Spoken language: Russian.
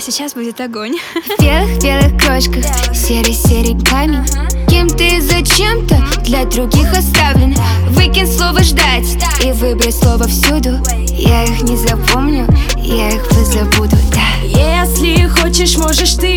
сейчас будет огонь. В белых-белых крошках, серый-серый камень. Кем ты зачем-то для других оставлен. Выкинь слово ждать и выбрать слово всюду Я их не запомню, я их позабуду, да. Если хочешь, можешь ты